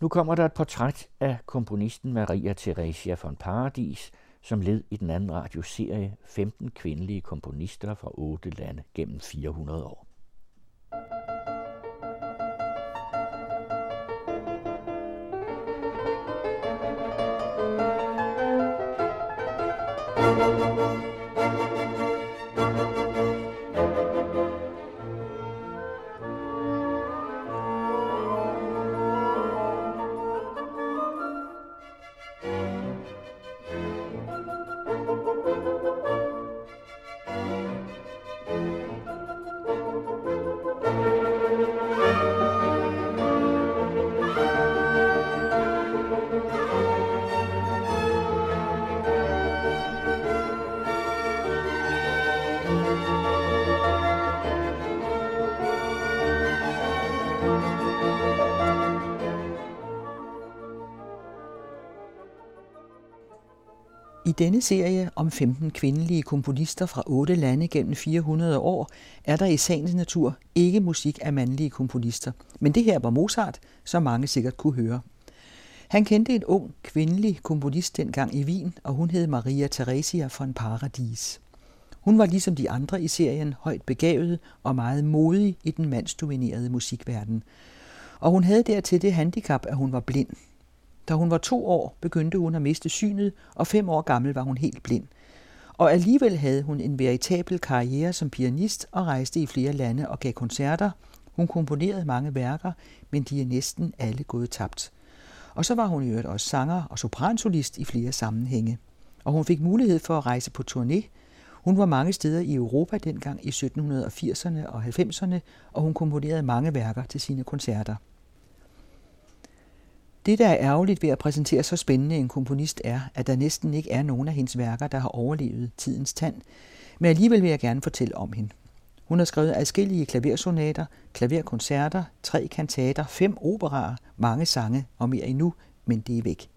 Nu kommer der et portræt af komponisten Maria Theresia von Paradis, som led i den anden radioserie 15 kvindelige komponister fra otte lande gennem 400 år. I denne serie om 15 kvindelige komponister fra otte lande gennem 400 år er der i sagens natur ikke musik af mandlige komponister. Men det her var Mozart, som mange sikkert kunne høre. Han kendte en ung kvindelig komponist dengang i Wien, og hun hed Maria Theresia von Paradis. Hun var ligesom de andre i serien højt begavet og meget modig i den mandsdominerede musikverden. Og hun havde dertil det handicap, at hun var blind – da hun var to år, begyndte hun at miste synet, og fem år gammel var hun helt blind. Og alligevel havde hun en veritabel karriere som pianist og rejste i flere lande og gav koncerter. Hun komponerede mange værker, men de er næsten alle gået tabt. Og så var hun i øvrigt også sanger og sopransolist i flere sammenhænge. Og hun fik mulighed for at rejse på turné. Hun var mange steder i Europa dengang i 1780'erne og 90'erne, og hun komponerede mange værker til sine koncerter. Det, der er ærgerligt ved at præsentere så spændende en komponist, er, at der næsten ikke er nogen af hendes værker, der har overlevet tidens tand. Men alligevel vil jeg gerne fortælle om hende. Hun har skrevet adskillige klaversonater, klaverkoncerter, tre kantater, fem operaer, mange sange og mere endnu, men det er væk.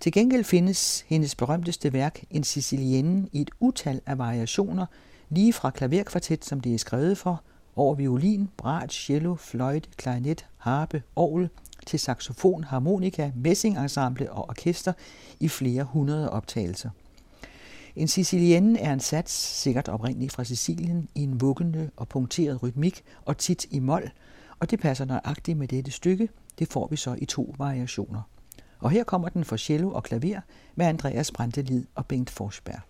Til gengæld findes hendes berømteste værk, En Sicilienne, i et utal af variationer, lige fra klaverkvartet, som det er skrevet for, over violin, brat, cello, fløjte, klarinet, harpe, orgel, til saxofon, harmonika, messingensemble og orkester i flere hundrede optagelser. En sicilienne er en sats, sikkert oprindeligt fra Sicilien, i en vuggende og punkteret rytmik og tit i mol, og det passer nøjagtigt med dette stykke. Det får vi så i to variationer. Og her kommer den for cello og klaver med Andreas Brantelid og Bengt Forsberg.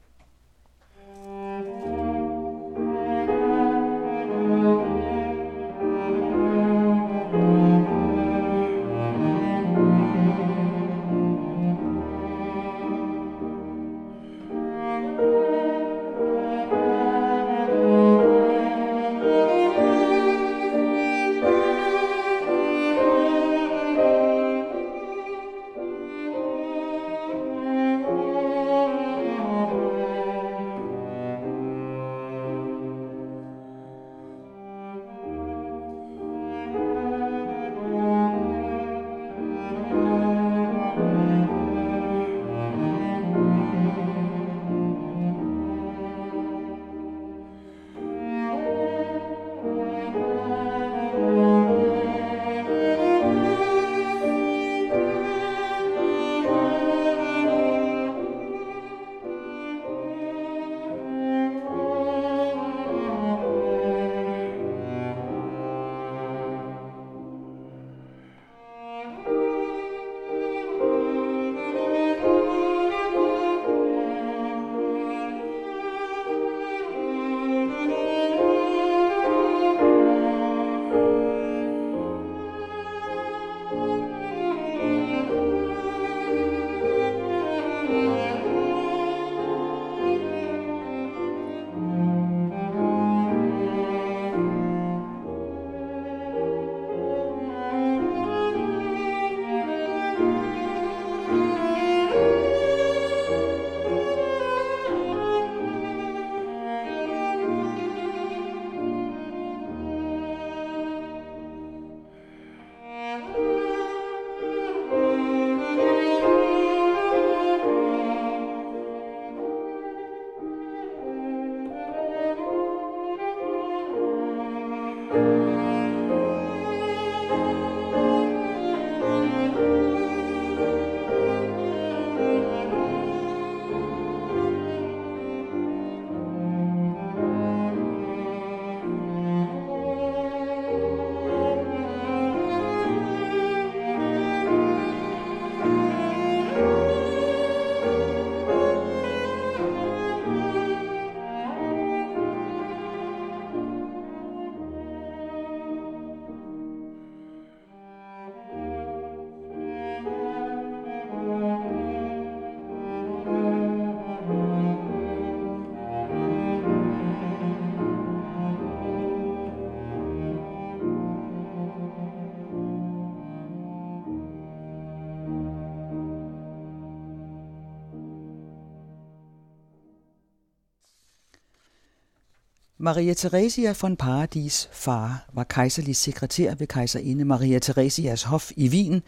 Maria Theresia von Paradis far var kejserlig sekretær ved kejserinde Maria Theresias hof i Wien,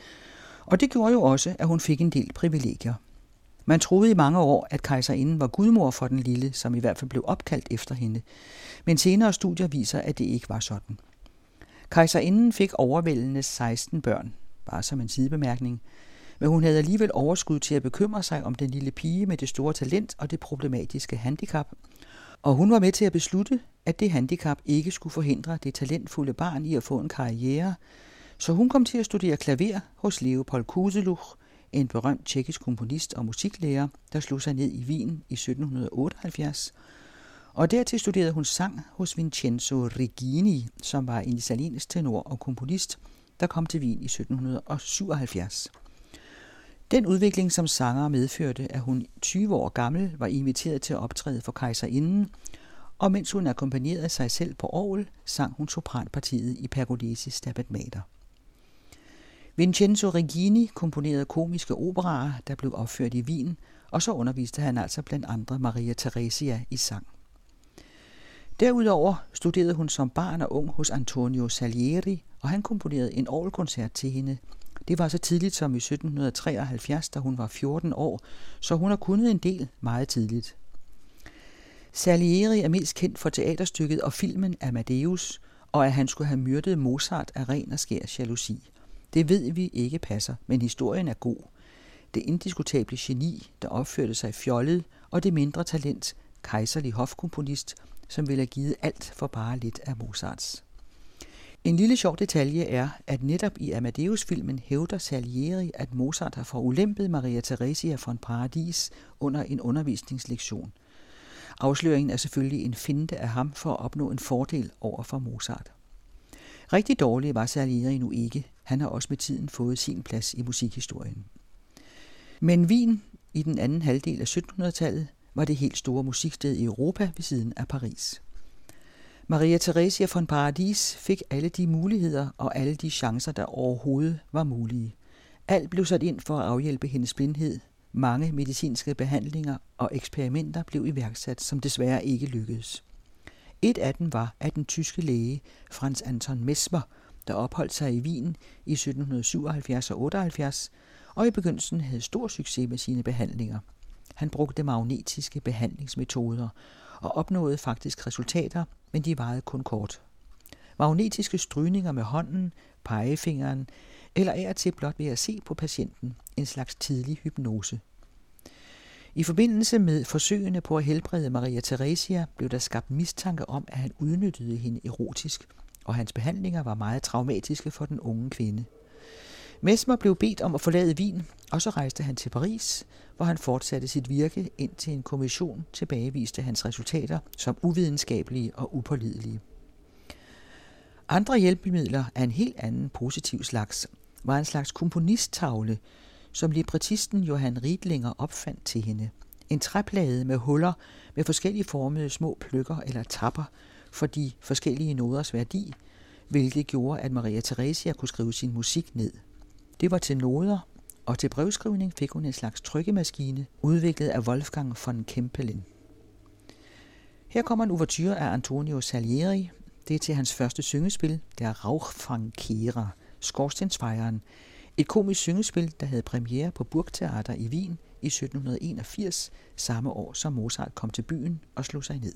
og det gjorde jo også, at hun fik en del privilegier. Man troede i mange år, at kejserinden var gudmor for den lille, som i hvert fald blev opkaldt efter hende. Men senere studier viser, at det ikke var sådan. Kejserinden fik overvældende 16 børn, bare som en sidebemærkning. Men hun havde alligevel overskud til at bekymre sig om den lille pige med det store talent og det problematiske handicap. Og hun var med til at beslutte, at det handicap ikke skulle forhindre det talentfulde barn i at få en karriere, så hun kom til at studere klaver hos Leopold Kuseluch, en berømt tjekkisk komponist og musiklærer, der slog sig ned i Wien i 1778. Og dertil studerede hun sang hos Vincenzo Regini, som var en italiensk tenor og komponist, der kom til Wien i 1777. Den udvikling som sanger medførte, at hun 20 år gammel var inviteret til at optræde for kejserinden, og mens hun akkompagnerede sig selv på orgel, sang hun sopranpartiet i Pergolesi Stabat Mater. Vincenzo Regini komponerede komiske operaer, der blev opført i Wien, og så underviste han altså blandt andre Maria Theresia i sang. Derudover studerede hun som barn og ung hos Antonio Salieri, og han komponerede en orgelkoncert til hende. Det var så tidligt som i 1773, da hun var 14 år, så hun har kunnet en del meget tidligt. Salieri er mest kendt for teaterstykket og filmen Amadeus, og at han skulle have myrdet Mozart af ren og skær jalousi. Det ved vi ikke passer, men historien er god. Det indiskutable geni, der opførte sig fjollet, og det mindre talent, kejserlig hofkomponist, som ville have givet alt for bare lidt af Mozarts. En lille sjov detalje er, at netop i Amadeus-filmen hævder Salieri, at Mozart har forulempet Maria Theresia von Paradis under en undervisningslektion. Afsløringen er selvfølgelig en finte af ham for at opnå en fordel over for Mozart. Rigtig dårlig var Salieri nu ikke. Han har også med tiden fået sin plads i musikhistorien. Men Wien i den anden halvdel af 1700-tallet var det helt store musiksted i Europa ved siden af Paris. Maria Theresia von Paradis fik alle de muligheder og alle de chancer, der overhovedet var mulige. Alt blev sat ind for at afhjælpe hendes blindhed. Mange medicinske behandlinger og eksperimenter blev iværksat, som desværre ikke lykkedes. Et af dem var, at den tyske læge Franz Anton Mesmer, der opholdt sig i Wien i 1777 og 78, og i begyndelsen havde stor succes med sine behandlinger. Han brugte magnetiske behandlingsmetoder og opnåede faktisk resultater, men de varede kun kort. Magnetiske strygninger med hånden, pegefingeren eller af og til blot ved at se på patienten, en slags tidlig hypnose. I forbindelse med forsøgene på at helbrede Maria Theresia blev der skabt mistanke om, at han udnyttede hende erotisk, og hans behandlinger var meget traumatiske for den unge kvinde. Mesmer blev bedt om at forlade Wien, og så rejste han til Paris, hvor han fortsatte sit virke, indtil en kommission tilbageviste hans resultater som uvidenskabelige og upålidelige. Andre hjælpemidler af en helt anden positiv slags var en slags komponisttavle, som librettisten Johan Riedlinger opfandt til hende. En træplade med huller med forskellige formede små pløkker eller tapper for de forskellige noders værdi, hvilket gjorde, at Maria Theresia kunne skrive sin musik ned. Det var til noder, og til brevskrivning fik hun en slags trykkemaskine, udviklet af Wolfgang von Kempelen. Her kommer en ouverture af Antonio Salieri. Det er til hans første syngespil, der Rauchfangkehrer, Skorstensfejeren, et komisk syngespil, der havde premiere på Burgtheater i Wien i 1781, samme år som Mozart kom til byen og slog sig ned.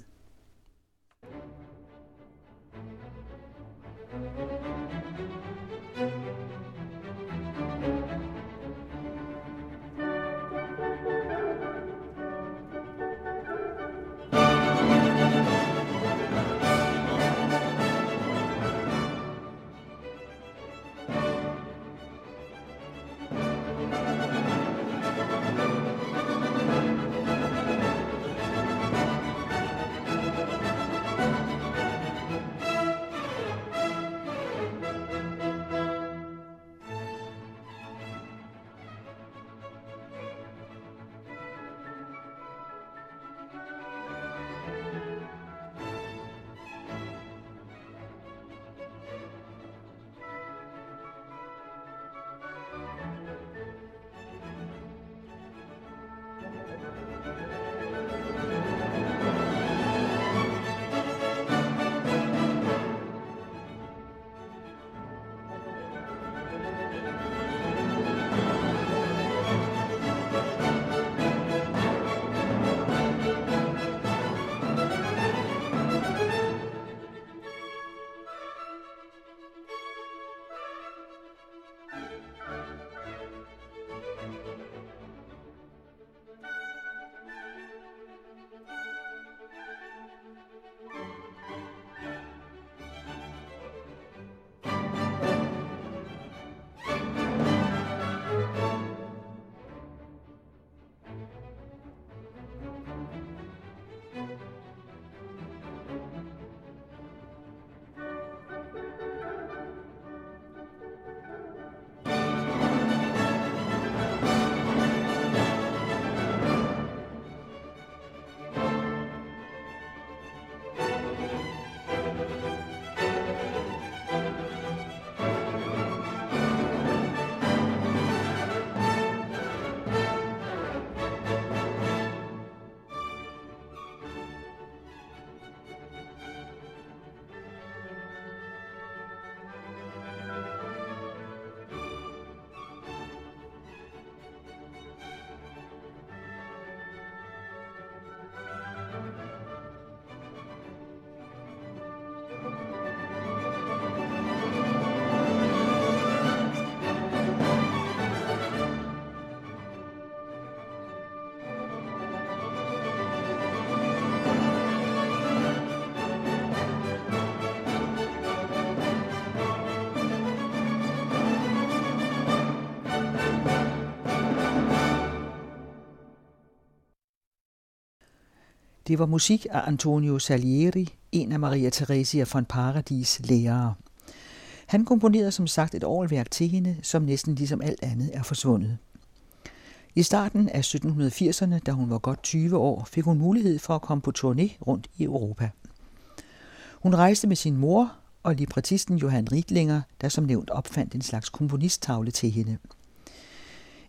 Det var musik af Antonio Salieri, en af Maria Theresia von Paradis lærere. Han komponerede som sagt et årværk til hende, som næsten ligesom alt andet er forsvundet. I starten af 1780'erne, da hun var godt 20 år, fik hun mulighed for at komme på turné rundt i Europa. Hun rejste med sin mor og librettisten Johan Riedlinger, der som nævnt opfandt en slags komponisttavle til hende.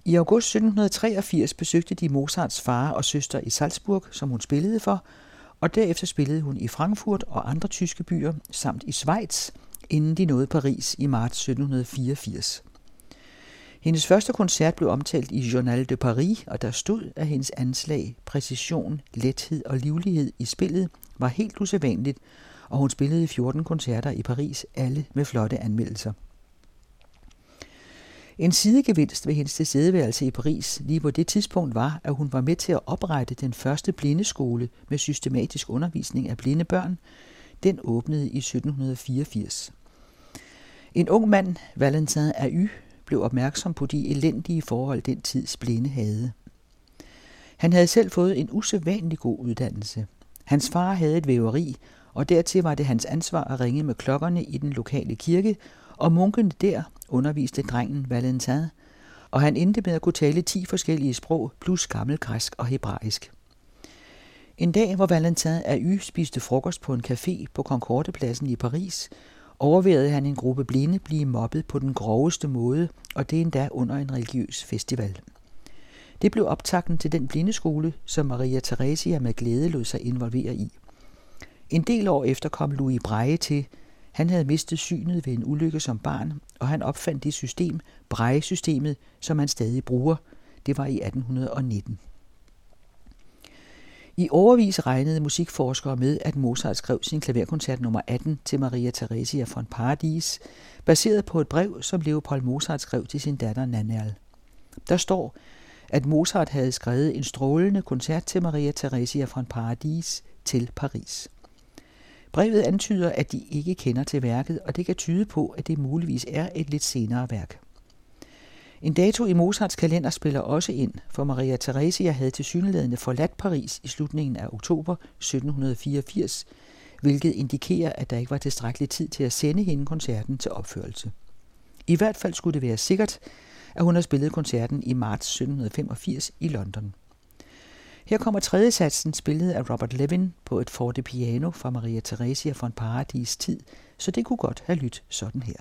I august 1783 besøgte de Mozarts far og søster i Salzburg, som hun spillede for, og derefter spillede hun i Frankfurt og andre tyske byer, samt i Schweiz, inden de nåede Paris i marts 1784. Hendes første koncert blev omtalt i Journal de Paris, og der stod, at hendes anslag, præcision, lethed og livlighed i spillet var helt usædvanligt, og hun spillede 14 koncerter i Paris, alle med flotte anmeldelser. En sidegevinst ved hendes tilstedeværelse i Paris lige på det tidspunkt var, at hun var med til at oprette den første blindeskole med systematisk undervisning af blinde børn. Den åbnede i 1784. En ung mand, Valentin Ay, blev opmærksom på de elendige forhold, den tids blinde havde. Han havde selv fået en usædvanlig god uddannelse. Hans far havde et væveri, og dertil var det hans ansvar at ringe med klokkerne i den lokale kirke, og munkene der underviste drengen Valentin, og han endte med at kunne tale ti forskellige sprog plus gammelgræsk og hebraisk. En dag, hvor Valentin Y spiste frokost på en café på Concordepladsen i Paris, overværede han en gruppe blinde blive mobbet på den groveste måde, og det endda under en religiøs festival. Det blev optakten til den blindeskole, som Maria Theresia med glæde lod sig involvere i. En del år efter kom Louis Breje til, han havde mistet synet ved en ulykke som barn, og han opfandt det system, Braille-systemet, som han stadig bruger. Det var i 1819. I overvis regnede musikforskere med, at Mozart skrev sin klaverkoncert nummer 18 til Maria Theresia von Paradis, baseret på et brev, som Leopold Mozart skrev til sin datter Nannerl. Der står, at Mozart havde skrevet en strålende koncert til Maria Theresia von Paradis til Paris. Brevet antyder, at de ikke kender til værket, og det kan tyde på, at det muligvis er et lidt senere værk. En dato i Mozarts kalender spiller også ind, for Maria Theresia havde til synligheden forladt Paris i slutningen af oktober 1784, hvilket indikerer, at der ikke var tilstrækkelig tid til at sende hende koncerten til opførelse. I hvert fald skulle det være sikkert, at hun har spillet koncerten i marts 1785 i London. Her kommer tredje satsen spillet af Robert Levin på et forte piano fra Maria Theresia von Paradis tid, så det kunne godt have lyttet sådan her.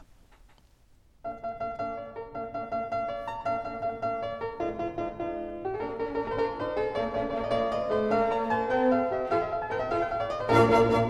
Música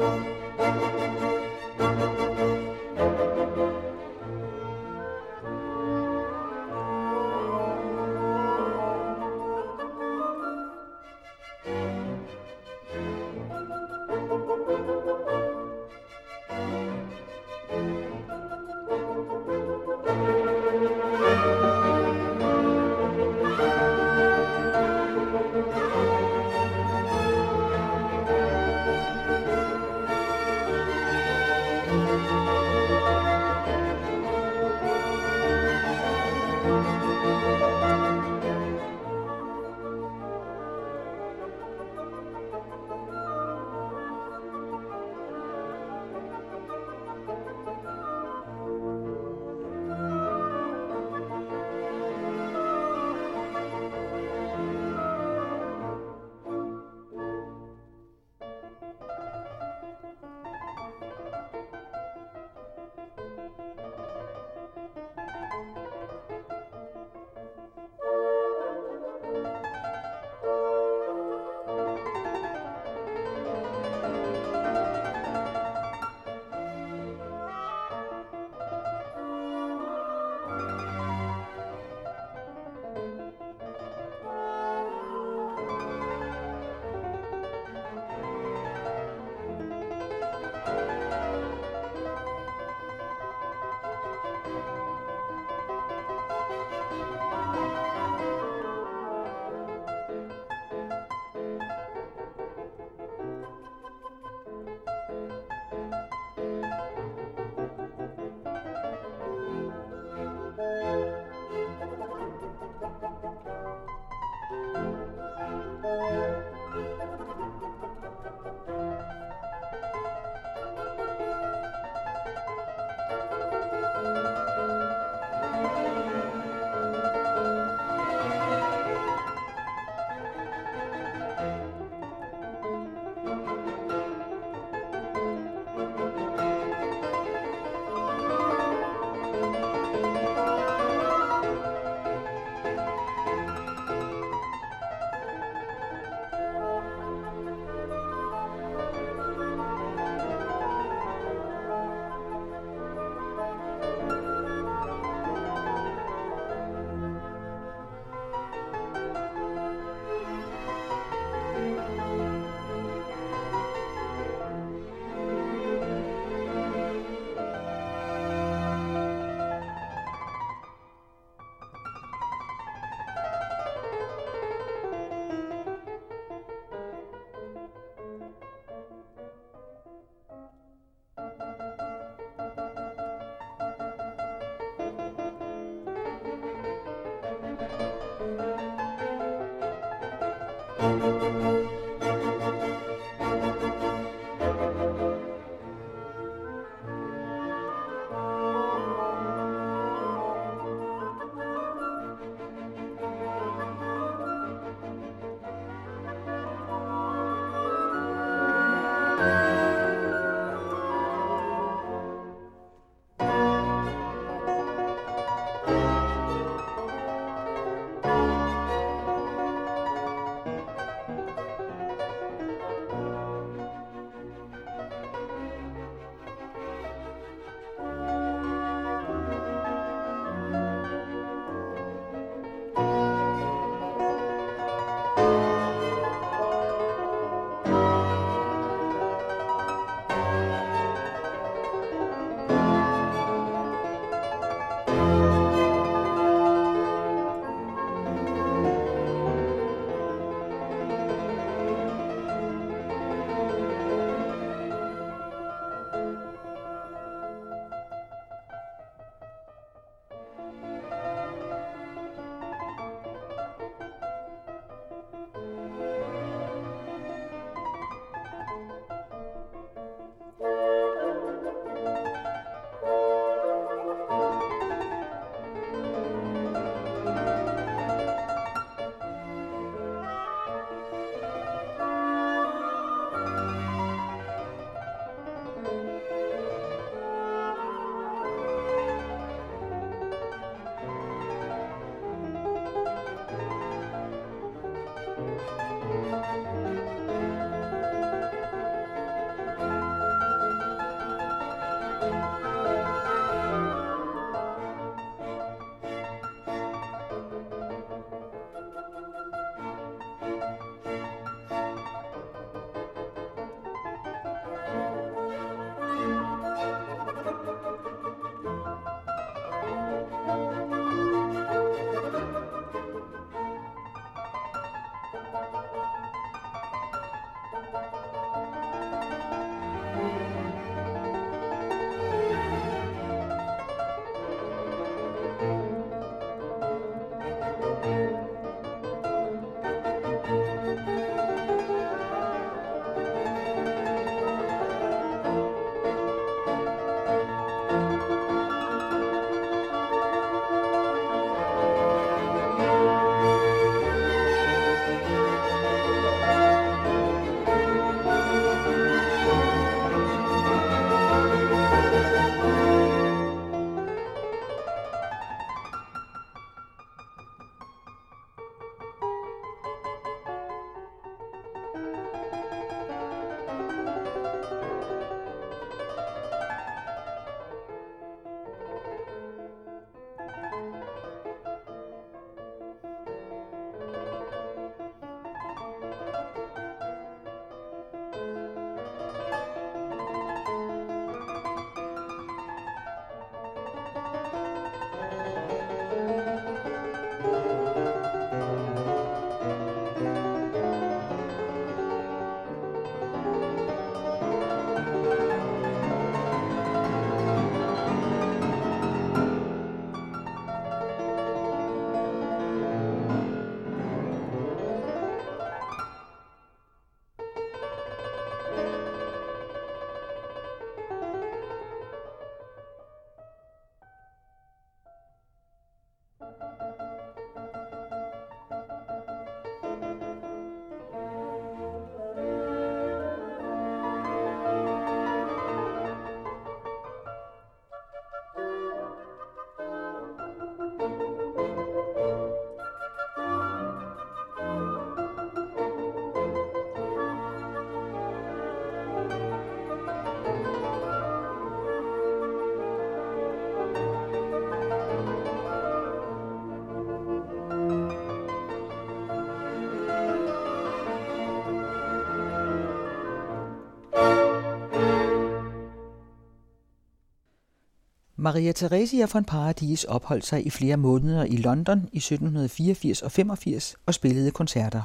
Maria Theresia von Paradis opholdt sig i flere måneder i London i 1784 og 85 og spillede koncerter.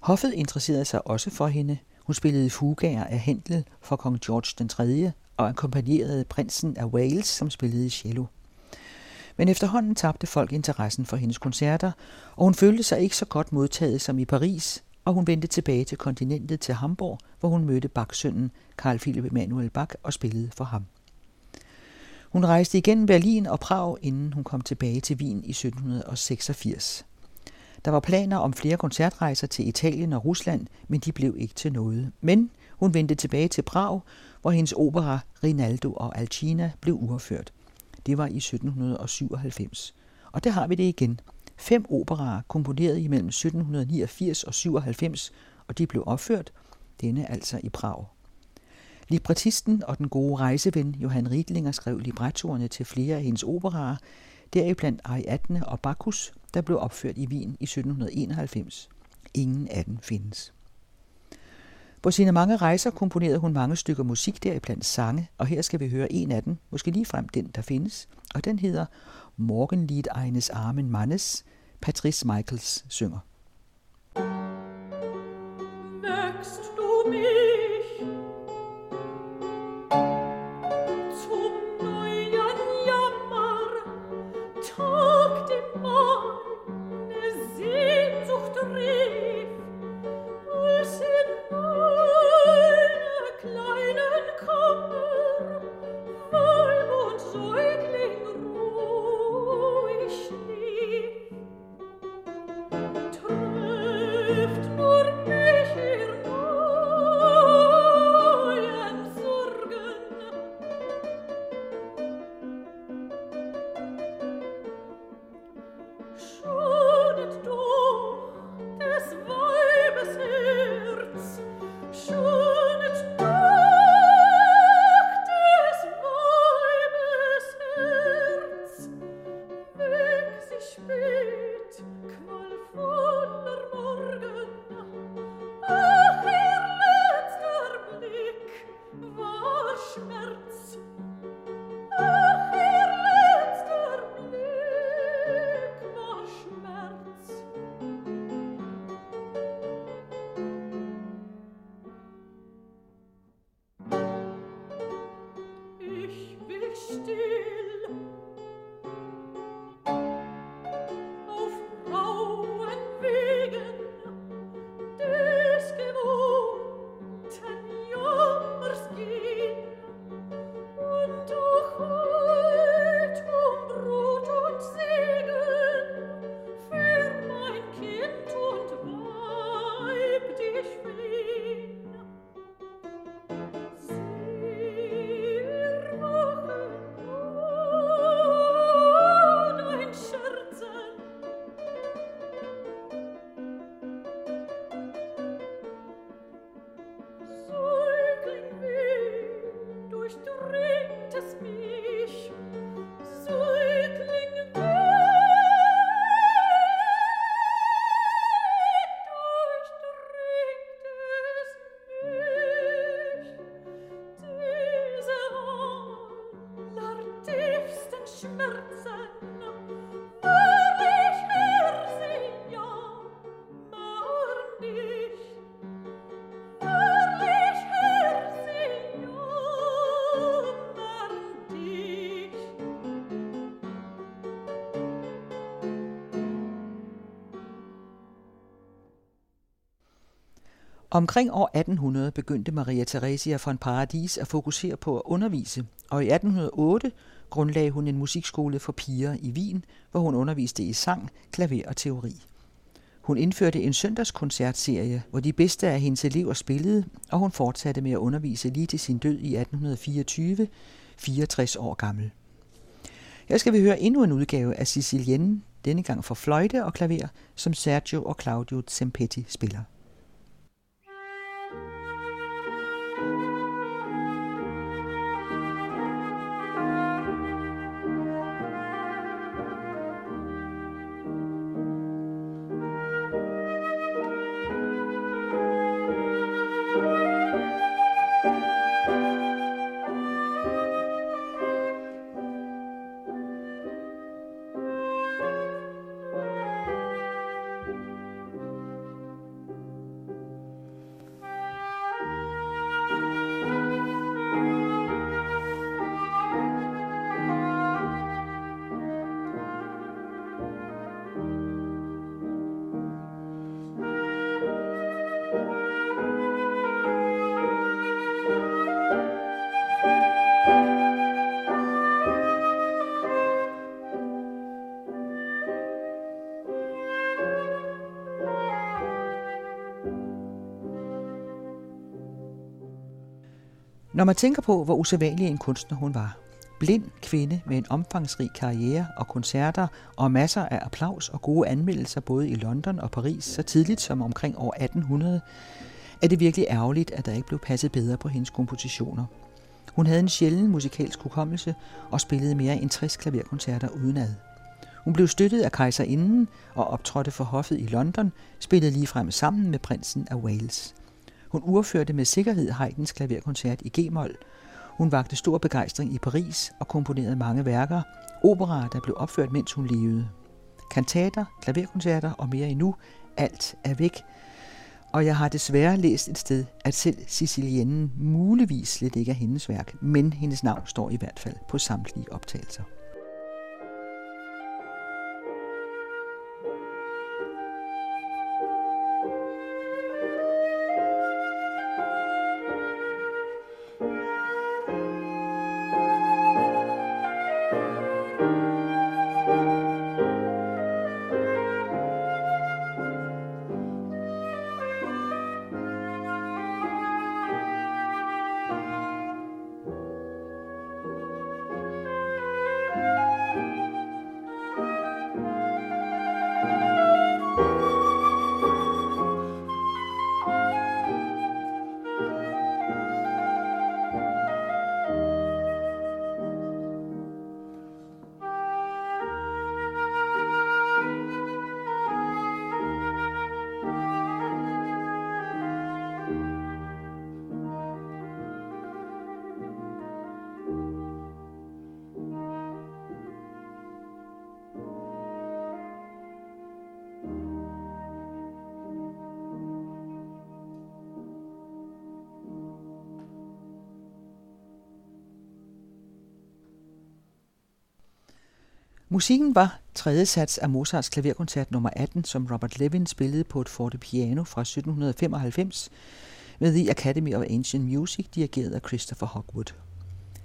Hoffet interesserede sig også for hende. Hun spillede fugaer af Händel for kong George den 3. og akkompagnerede prinsen af Wales, som spillede cello. Men efterhånden tabte folk interessen for hendes koncerter, og hun følte sig ikke så godt modtaget som i Paris, og hun vendte tilbage til kontinentet til Hamburg, hvor hun mødte Bach-sønnen Carl Philipp Emanuel Bach og spillede for ham. Hun rejste igennem Berlin og Prag, inden hun kom tilbage til Wien i 1786. Der var planer om flere koncertrejser til Italien og Rusland, men de blev ikke til noget. Men hun vendte tilbage til Prag, hvor hendes opera Rinaldo og Alcina blev uafført. Det var i 1797. Og der har vi det igen. Fem operaer komponeret imellem 1789 og 97, og de blev opført, denne altså i Prag. Librettisten og den gode rejseven Johan Riedlinger skrev librettoerne til flere af hendes operaer, deriblandt Ariadne og Bacchus, der blev opført i Wien i 1791. Ingen af dem findes. På sine mange rejser komponerede hun mange stykker musik deriblandt sange, og her skal vi høre en af dem, måske lige frem den, der findes, og den hedder Morgenlied eines armen Mannes, Patrice Michaels synger. Omkring år 1800 begyndte Maria Theresia von Paradis at fokusere på at undervise, og i 1808 grundlagde hun en musikskole for piger i Wien, hvor hun underviste i sang, klaver og teori. Hun indførte en søndagskoncertserie, hvor de bedste af hendes elever spillede, og hun fortsatte med at undervise lige til sin død i 1824, 64 år gammel. Her skal vi høre endnu en udgave af Sicilienne, denne gang for fløjte og klaver, som Sergio og Claudio Zempetti spiller. Når man tænker på, hvor usædvanlig en kunstner hun var, blind kvinde med en omfangsrig karriere og koncerter og masser af applaus og gode anmeldelser både i London og Paris så tidligt som omkring år 1800, er det virkelig ærgerligt, at der ikke blev passet bedre på hendes kompositioner. Hun havde en sjælden musikalsk hukommelse og spillede mere end 60 klaverkoncerter udenad. Hun blev støttet af kejserinden og optrådte for hoffet i London, spillede ligefrem sammen med prinsen af Wales. Hun urførte med sikkerhed Haydns klaverkoncert i G-mol. Hun vagte stor begejstring i Paris og komponerede mange værker, operaer, der blev opført, mens hun levede. Kantater, klaverkoncerter og mere endnu, alt er væk. Og jeg har desværre læst et sted, at selv Siciliennen muligvis slet ikke er hendes værk, men hendes navn står i hvert fald på samtlige optagelser. Musikken var tredje sats af Mozarts klaverkoncert nummer 18, som Robert Levin spillede på et fortepiano fra 1795 ved The Academy of Ancient Music, dirigeret af Christopher Hogwood.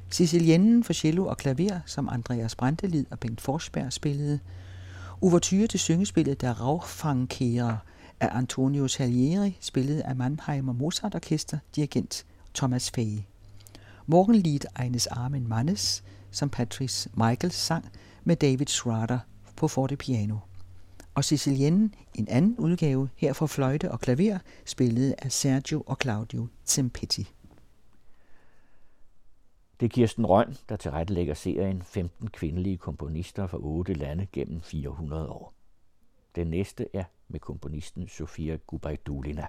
Siciliennen for cello og klaver, som Andreas Brandelid og Bengt Forsberg spillede. Uvertyre til syngespillet Der Rauchfangkehrer af Antonio Salieri, spillet af Mannheimer Mozart Orkester, dirigent Thomas Faye. Morgenlied eines armen Mannes, som Patrice Michaels sang, med David Schrader på fortepiano. Og Sicilienne, en anden udgave her for fløjte og klaver, spillet af Sergio og Claudio Zempetti. Det er Kirsten Røn, der tilrettelægger serien 15 kvindelige komponister fra 8 lande gennem 400 år. Den næste er med komponisten Sofia Gubaidulina.